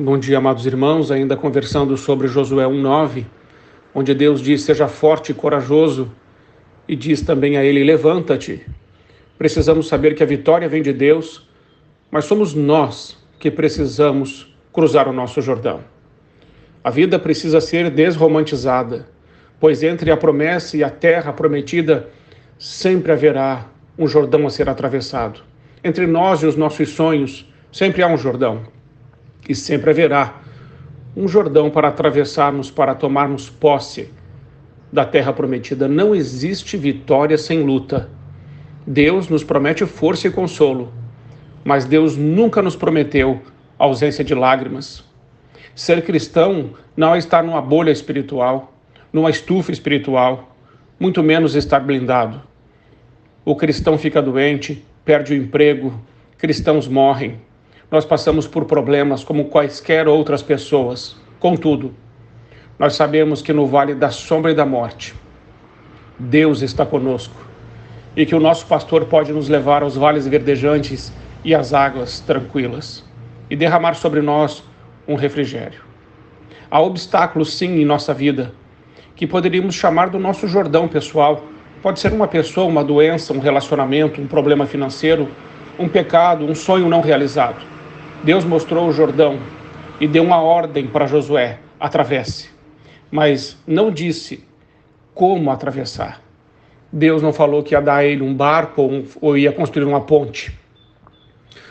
Bom dia, amados irmãos. Ainda conversando sobre Josué 1,9, onde Deus diz: Seja forte e corajoso, e diz também a ele: Levanta-te. Precisamos saber que a vitória vem de Deus, mas somos nós que precisamos cruzar o nosso Jordão. A vida precisa ser desromantizada, pois entre a promessa e a terra prometida sempre haverá um Jordão a ser atravessado. Entre nós e os nossos sonhos sempre há um Jordão e sempre haverá um Jordão para atravessarmos, para tomarmos posse da terra prometida. Não existe vitória sem luta. Deus nos promete força e consolo, mas Deus nunca nos prometeu ausência de lágrimas. Ser cristão não é estar numa bolha espiritual, numa estufa espiritual, muito menos estar blindado. O cristão fica doente, perde o emprego, cristãos morrem, nós passamos por problemas como quaisquer outras pessoas. Contudo, nós sabemos que no vale da sombra e da morte, Deus está conosco e que o nosso pastor pode nos levar aos vales verdejantes e às águas tranquilas e derramar sobre nós um refrigério. Há obstáculos, sim, em nossa vida que poderíamos chamar do nosso Jordão pessoal. Pode ser uma pessoa, uma doença, um relacionamento, um problema financeiro, um pecado, um sonho não realizado. Deus mostrou o Jordão e deu uma ordem para Josué: atravesse. Mas não disse como atravessar. Deus não falou que ia dar a ele um barco ou, um, ou ia construir uma ponte.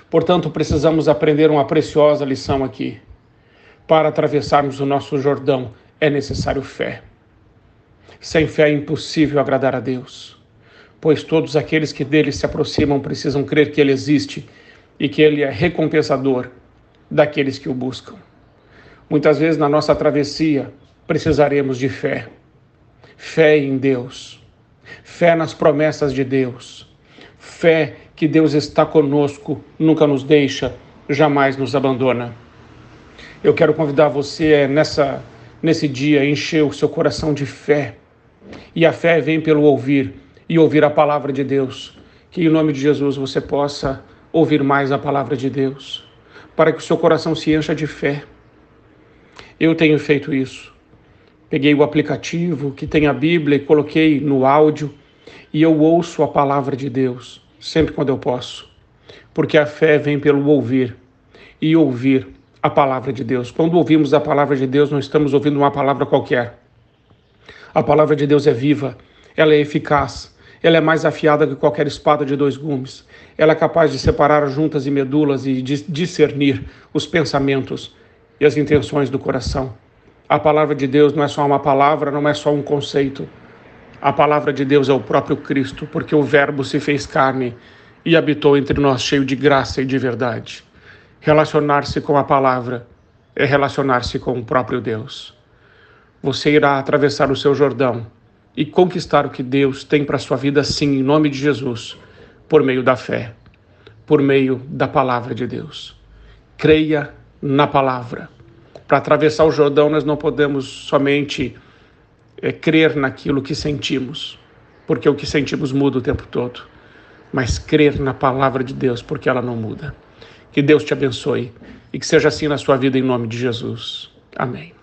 Portanto, precisamos aprender uma preciosa lição aqui. Para atravessarmos o nosso Jordão é necessário fé. Sem fé é impossível agradar a Deus, pois todos aqueles que dele se aproximam precisam crer que ele existe e que Ele é recompensador daqueles que o buscam. Muitas vezes na nossa travessia precisaremos de fé. Fé em Deus, fé nas promessas de Deus, fé que Deus está conosco, nunca nos deixa, jamais nos abandona. Eu quero convidar você nessa nesse dia encher o seu coração de fé. E a fé vem pelo ouvir e ouvir a palavra de Deus. Que em nome de Jesus você possa ouvir mais a palavra de Deus, para que o seu coração se encha de fé. Eu tenho feito isso. Peguei o aplicativo que tem a Bíblia e coloquei no áudio e eu ouço a palavra de Deus sempre quando eu posso, porque a fé vem pelo ouvir e ouvir a palavra de Deus. Quando ouvimos a palavra de Deus, não estamos ouvindo uma palavra qualquer. A palavra de Deus é viva, ela é eficaz, ela é mais afiada que qualquer espada de dois gumes. Ela é capaz de separar juntas e medulas e de discernir os pensamentos e as intenções do coração. A palavra de Deus não é só uma palavra, não é só um conceito. A palavra de Deus é o próprio Cristo, porque o Verbo se fez carne e habitou entre nós cheio de graça e de verdade. Relacionar-se com a palavra é relacionar-se com o próprio Deus. Você irá atravessar o seu Jordão e conquistar o que Deus tem para a sua vida, sim, em nome de Jesus, por meio da fé, por meio da palavra de Deus. Creia na palavra. Para atravessar o Jordão, nós não podemos somente é, crer naquilo que sentimos, porque o que sentimos muda o tempo todo, mas crer na palavra de Deus, porque ela não muda. Que Deus te abençoe e que seja assim na sua vida, em nome de Jesus. Amém.